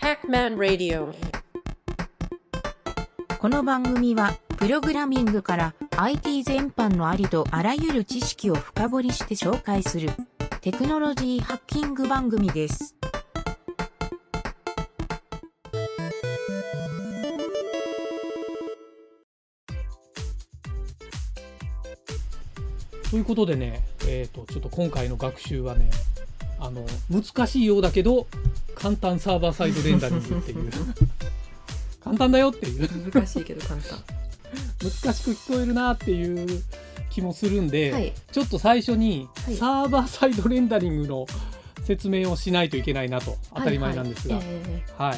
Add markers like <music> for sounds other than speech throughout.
Hackman Radio この番組は、プログラミングから IT 全般のありとあらゆる知識を深掘りして紹介するテクノロジーハッキング番組です。ということでね、えー、とちょっと今回の学習はねあの難しいようだけど簡単サーバーサイドレンダリングっていう。<laughs> 簡単だよっていう。難しいけど簡単。難しく聞こえるなっていう気もするんで、はい。ちょっと最初にはい。サーバーサイドレンダリングの説明をしないといけないなと当たり前なんですが、はいはい。えは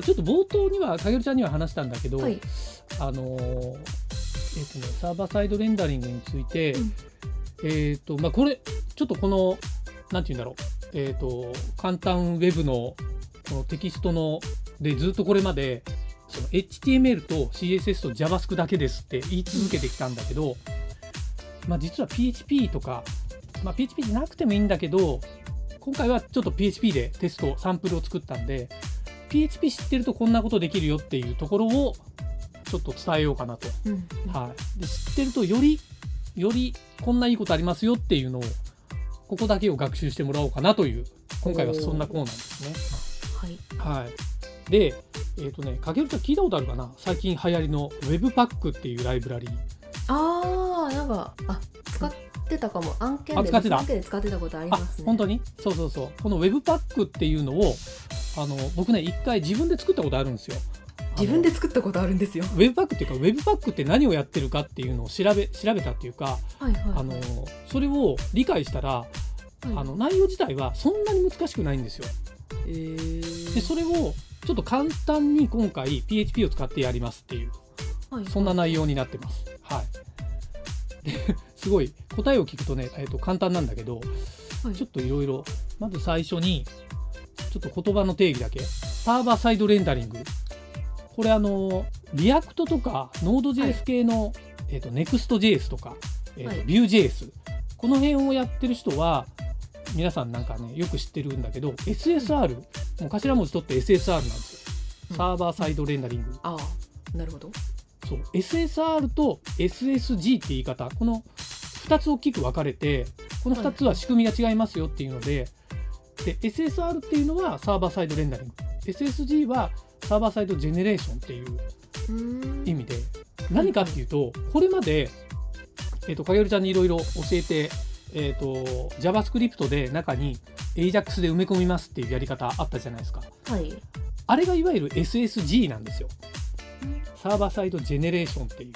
い。ちょっと冒頭にはかげるちゃんには話したんだけど、あのーえっ、とねサーバーサイドレンダリングについて、うん。えっ、とまあこれちょっとこのなんて言うんだろう。えっ、と簡単ウェブのこのテキストのでずっとこれまでその HTML と CSS と JavaScript だけですって言い続けてきたんだけど、まあ実は PHP とか、まあ、PHP じゃなくてもいいんだけど今回はちょっと PHP でテストサンプルを作ったんで PHP 知ってるとこんなことできるよっていうところをちょっと伝えようかなと。うん。はい、で知ってるとよりよりこんないいことありますよっていうのをここだけを学習してもらおうかなという今回はそんなコーナーですね。はい。はい、でえっ、とねかけるちゃん聞いたことあるかな？最近流行りの Webpack っていうライブラリー。あーなんかあ使ってたかも。案件であ使ってた？案件で使ってたことありあますね。本当に？そうそうそう。この Webpack っていうのをあの僕ね一回自分で作ったことあるんですよ。自分で作ったことあるんですよ。ウェブパックっていうかウェブパックって何をやってるかっていうのを調べ調べたっていうか、はいはい。あのそれを理解したら、はい。あの内容自体はそんなに難しくないんですよ。えー。でそれをちょっと簡単に今回 PHP を使ってやりますっていう。はいそんな内容になってます。はい、で <laughs> すごい答えを聞くとね、えー、と簡単なんだけどはい。ちょっといろいろまず最初にちょっと言葉の定義だけ。サーバーサイドレンダリングこれあの React とか Node.js 系の、えー、と Next.js とか、えーとはい。Vue.js この辺をやってる人は皆さんなんかねよく知ってるんだけど SSR もう頭文字取って SSR なんですうん。よサーバーサイドレンダリング、ああなるほど。そう。SSR と SSG って言い方。この2つ大きく分かれてこの2つは仕組みが違いますよっていうので,、で SSR っていうのはサーバーサイドレンダリング。SSG はサーバーサイドジェネレーションっていう意味で何かっていうとこれまで、えー、とかげるちゃんにいろいろ教えて、えー、と JavaScript で中に AJAX で埋め込みますっていうやり方あったじゃないですか。はい。あれがいわゆる SSG なんですよ。サーバーサイドジェネレーションっていう。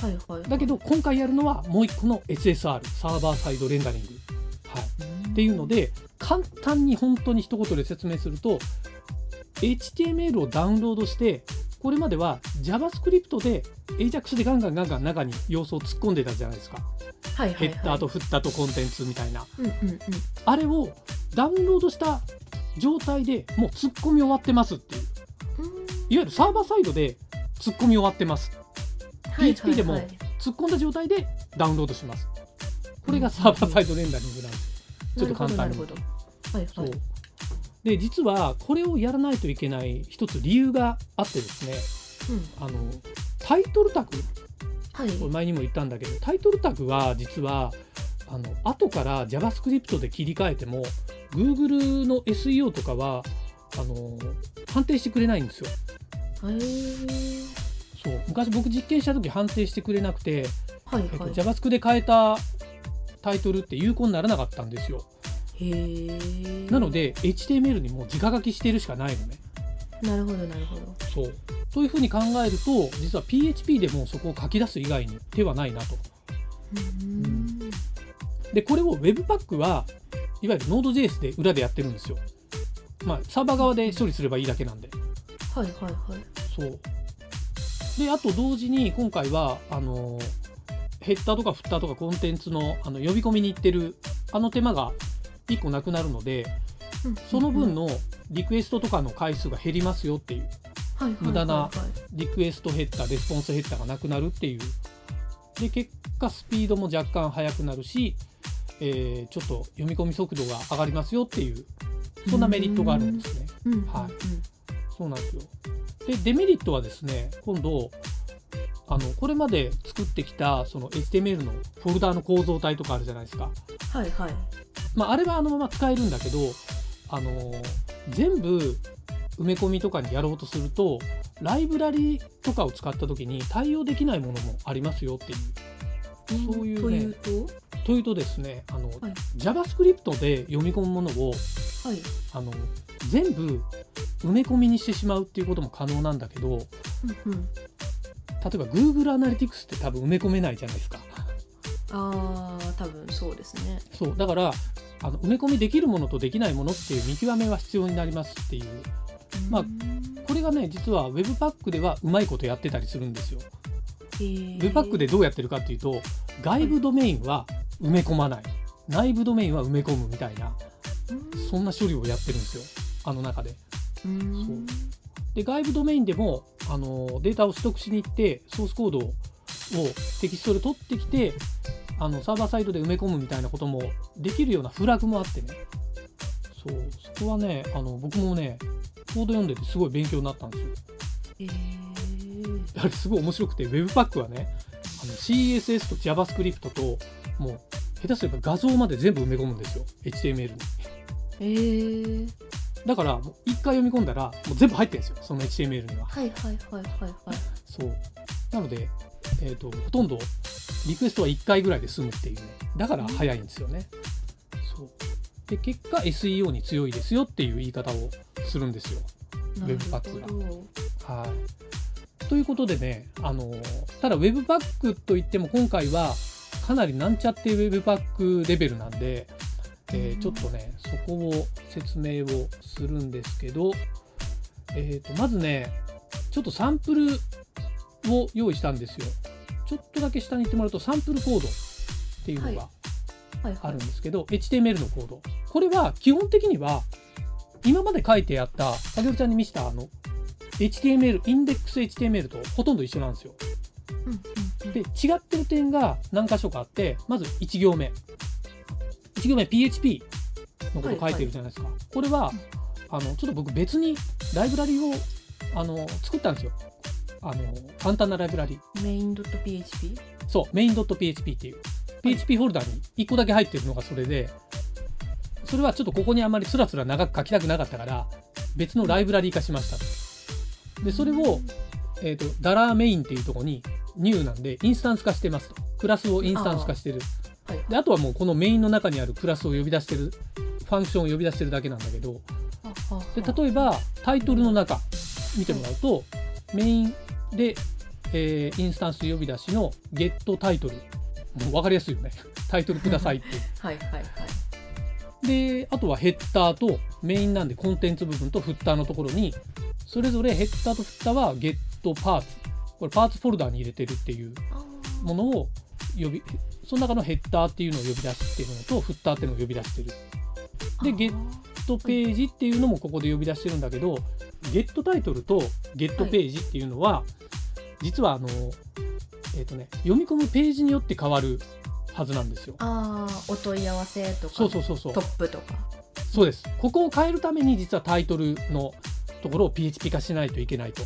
はいはいだけど今回やるのはもう一個の SSR サーバーサイドレンダリング、はい、っていうので簡単に本当に一言で説明すると HTML をダウンロードしてこれまでは JavaScript で AJAX でガンガンガンガン中に要素を突っ込んでたじゃないですか、はいはいはい。ヘッダーとフッターとコンテンツみたいな。うんうんうん。あれをダウンロードした状態でもう突っ込み終わってますっていう。うん。いわゆるサーバーサイドで突っ込み終わってます。はい PHP でもはい。はい突っ込んだ状態でダウンロードします。これがサーバーサイドレンダリングなんで。すちょっと簡単に。なるほどなるほど。はいそう。はいで実はこれをやらないといけない一つ理由があってですねうん。あのタイトルタグはい。これ前にも言ったんだけどタイトルタグは実はあの後から JavaScript で切り替えても Google の SEO とかはあの判定してくれないんですよ。そう。昔僕実験した時判定してくれなくて、えっと、はい。はい JavaScript で変えたタイトルって有効にならなかったんですよ。なので HTML にもう直書きしてるしかないのね。なるほどなるほどそうというふうに考えると実は PHP でもそこを書き出す以外に手はないなと。うーんでこれを Webpack はいわゆる Node.js で裏でやってるんですよ。まあサーバー側で処理すればいいだけなんで。はいはいはいそうであと同時に今回はあのヘッダーとかフッターとかコンテンツのあの呼び込みに行ってるあの手間が1個なくなるのでうん。その分のリクエストとかの回数が減りますよっていうはいはいはいはい。無駄なリクエストヘッダーレスポンスヘッダーがなくなるっていう。で結果スピードも若干速くなるし、えーちょっと読み込み速度が上がりますよっていうそんなメリットがあるんですね。はい。そうなんですよ。で、デメリットはですね、今度、あのこれまで作ってきたその HTML のフォルダーの構造体とかあるじゃないですか。はいはい。まあ、あれはあのまま使えるんだけど、あの全部埋め込みとかにやろうとするとライブラリとかを使った時に対応できないものもありますよっていう。そういうねというと？というとですねあの、はい。JavaScript で読み込むものをはい。あの全部埋め込みにしてしまうっていうことも可能なんだけど例うんうんえば Google Analytics って多分埋め込めないじゃないですか。ああ多分そうですね。そうだからあの埋め込みできるものとできないものっていう見極めは必要になりますっていう。まあうんこれがね実は Webpack ではうまいことやってたりするんですよ。Webpack でどうやってるかっていうと外部ドメインは埋め込まない。内部ドメインは埋め込むみたいなそんな処理をやってるんですよ。あの中で。うん。そう。で外部ドメインでもあのデータを取得しに行ってソースコードをテキストで取ってきてあのサーバーサイドで埋め込むみたいなこともできるようなフラグもあってね。そうそこはねあの僕もねコード読んでてすごい勉強になったんですよ。へー。やはりすごい面白くて Webpack はねあの CSS と JavaScript ともう下手すれば画像まで全部埋め込むんですよ。HTML に。えー、だからもう一回読み込んだらもう全部入ってるんですよ。その HTML には。はいはいはいはいはい。そう。なので、えー、とほとんどリクエストは1回ぐらいで済むっていうね。だから早いんですよね。そう。で結果 SEO に強いですよっていう言い方をするんですよ。なる Webpack がほどはい。ということでね、あのただ Webpack といっても今回はかなりなんちゃって Webpack レベルなんで、えーうんちょっとね、そこを説明をするんですけど、えー、とまずね、ちょっとサンプルを用意したんですよ。ちょっとだけ下に行ってもらうとサンプルコードっていうのがあるんですけど、HTML のコード。これは基本的には今まで書いてあった、影織ちゃんに見せたあの HTML、インデックス HTML とほとんど一緒なんですよ。で、違ってる点が何箇所かあって、まず1行目。1行目 PHP のこと書いてるじゃないですか。これは、あの、ちょっと僕別にライブラリをあの作ったんですよ。あの、簡単なライブラリ。メイン .php そう、main.php っていう。PHP フォルダに1個だけ入ってるのがそれで、それはちょっとここにあまりつらつら長く書きたくなかったから、別のライブラリ化しましたと。で、それを、えっ、と、ダラーメインっていうところに、ニューなんで、インスタンス化してますと。クラスをインスタンス化してる。はい。で、あとはもうこのメインの中にあるクラスを呼び出してる、ファンクションを呼び出してるだけなんだけど、で例えばタイトルの中見てもらうと、メインで、えーインスタンス呼び出しのゲットタイトル。もう分かりやすいよね。<laughs> タイトルくださいって。<laughs> はいはいはい。であとはヘッダーとメインなんでコンテンツ部分とフッターのところにそれぞれヘッダーとフッターはゲットパーツ。これパーツフォルダーに入れてるっていうあー。ものを呼びその中のヘッダーっていうのを呼び出してるのとフッターっていうのを呼び出してるでゲットページっていうのもここで呼び出してるんだけど、ゲットタイトルとゲットページっていうのは、実はあの、えっ、とね、読み込むページによって変わるはずなんですよ。あーお問い合わせとかそうそうそうそうト。ップとかそうです。ここを変えるために実はタイトルのところを PHP 化しないといけないと。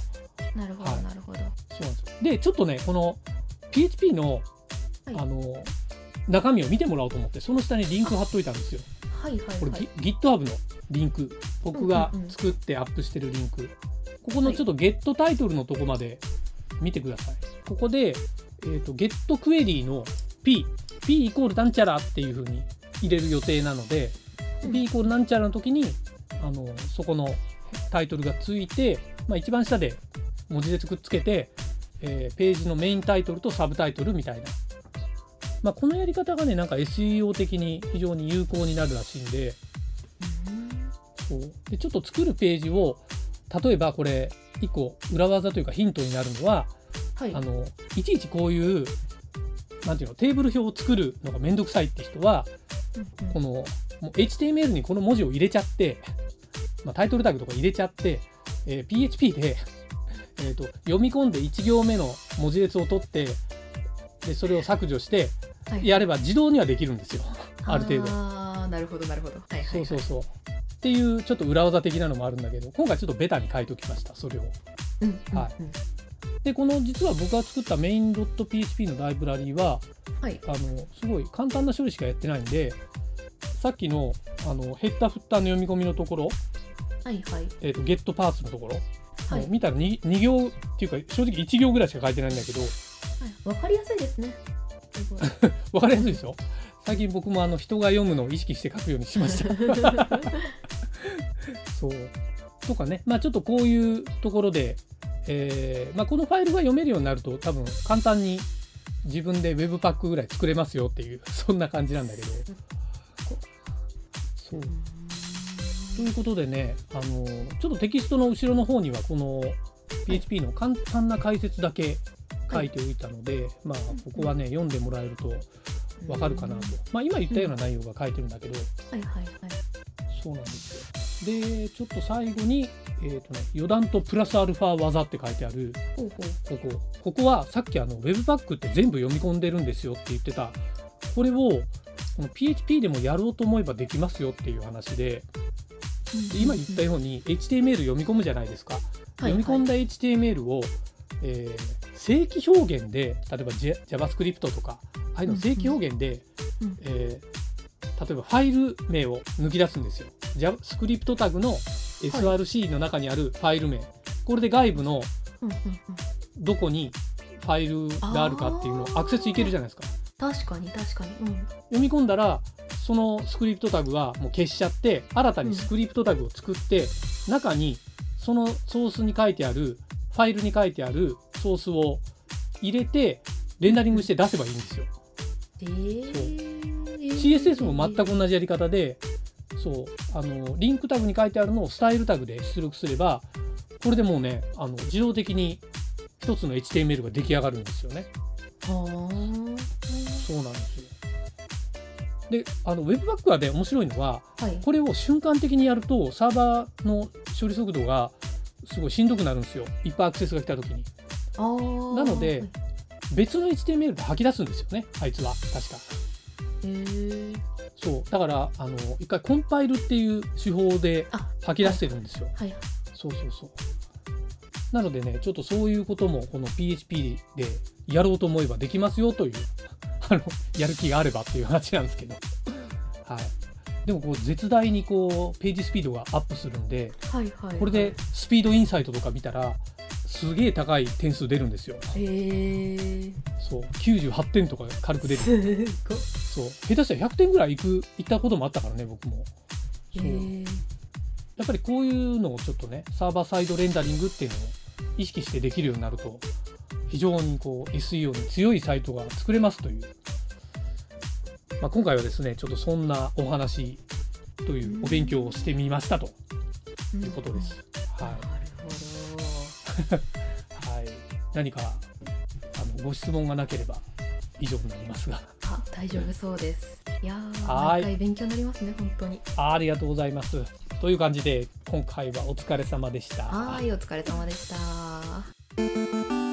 なるほどはいなるほど、そうなんですよ。で、ちょっとね、この PHP の、はいあの、中身を見てもらおうと思って、その下にリンク貼っといたんですよ。はいはいこれ、はいギ GitHub のリンク。僕が作ってアップしてるリンク、ここのちょっとゲットタイトルのとこまで見てください。ここで、えー、とゲットクエリーの P P イコールなんちゃらっていう風に入れる予定なので、うん。P イコールなんちゃらの時にあのそこのタイトルがついて、まあ、一番下で文字列くっつけて、えーページのメインタイトルとサブタイトルみたいなまあ、このやり方がねなんか SEO 的に非常に有効になるらしいんで。そう。でちょっと作るページを例えばこれ1個裏技というかヒントになるのははい。あのいちいちこういうなんていうのテーブル表を作るのがめんどくさいって人はうんうん。このもう HTML にこの文字を入れちゃって、まあ、タイトルタグとか入れちゃって、えー PHP で、<laughs> えーと読み込んで1行目の文字列を取ってでそれを削除してはいやれば自動にはできるんですよ。ある程度。あーなるほどなるほど。はいはい、はい、そうそうそう。っていうちょっと裏技的なのもあるんだけど今回ちょっとベタに書いておきましたそれを。うんうんはい。でこの実は僕が作ったメイン .php のライブラリーははい。あのすごい簡単な処理しかやってないんでさっきのあのヘッダーフッターの読み込みのところ、はいはい。えー、とゲットパーツのところ、はい。見たら 2, 2行っていうか正直1行ぐらいしか書いてないんだけどはい。わかりやすいですねすごい分かりやすいですよ。最近僕もあの人が読むのを意識して書くようにしました。<laughs> そう。とかね。まあちょっとこういうところで、えーまあ、このファイルが読めるようになると多分簡単に自分で Webpack ぐらい作れますよっていう <laughs> そんな感じなんだけど。そう。ということでねあのちょっとテキストの後ろの方にはこの PHP の簡単な解説だけ書いておいたので、まあここはね読んでもらえるとわかるかなと、まあ、今言ったような内容が書いてるんだけど、はいはいはい。そうなんですよ。でちょっと最後に、えーとね、余談とプラスアルファ技って書いてある。ここ。ここはさっきあの Webpack って全部読み込んでるんですよって言ってた。これをこの PHP でもやろうと思えばできますよっていう話で。で今言ったように HTML 読み込むじゃないですか、読み込んだ HTML を、えー正規表現で例えば JavaScript とかああいうの正規表現で、うん。えー例えばファイル名を抜き出すんですよ。JavaScript タグの SRC の中にあるファイル名、これで外部のどこにファイルがあるかっていうのをアクセスいけるじゃないですか。確かに確かに。うん。読み込んだらそのスクリプトタグはもう消しちゃって新たにスクリプトタグを作って、中にそのソースに書いてあるファイルに書いてあるソースを入れてレンダリングして出せばいいんですよ。えー CSS も全く同じやり方でそうあのリンクタグに書いてあるのをスタイルタグで出力すればこれでもうねあの自動的に一つの HTML が出来上がるんですよね。はそうなんですよ。であの Webpack はね面白いのはあはいこれを瞬間的にやるとサーバーの処理速度がすごいしんどくなるんですよ。いっぱいアクセスが来た時に。なのではい別の HTML で吐き出すんですよね。あいつは。確か。へー。そう。だからあの一回コンパイルっていう手法であ吐き出してるんですよ。はい。そうそうそう。なのでねちょっとそういうこともこの PHP でやろうと思えばできますよというあのやる気があればっていう話なんですけど。はいでもこう絶大にこうページスピードがアップするんではいはいこれでスピードインサイトとか見たらすげえ高い点数出るんですよ。へえそう。98点とか軽く出る。そう。下手したら100点ぐらいいくいったこともあったからね僕も。そう。やっぱりこういうのをちょっとねサーバーサイドレンダリングっていうのを意識してできるようになると非常にこう SEO に強いサイトが作れますという、まあ、今回はですねちょっとそんなお話というお勉強をしてみましたと。いうことです。はなるほい、<laughs> はい、何かあのご質問がなければ以上になりますが。どあ大丈夫そうです。いやー勉強になりますね本当に。ありがとうございます。という感じで今回はお疲れ様でした。はーいお疲れ様でした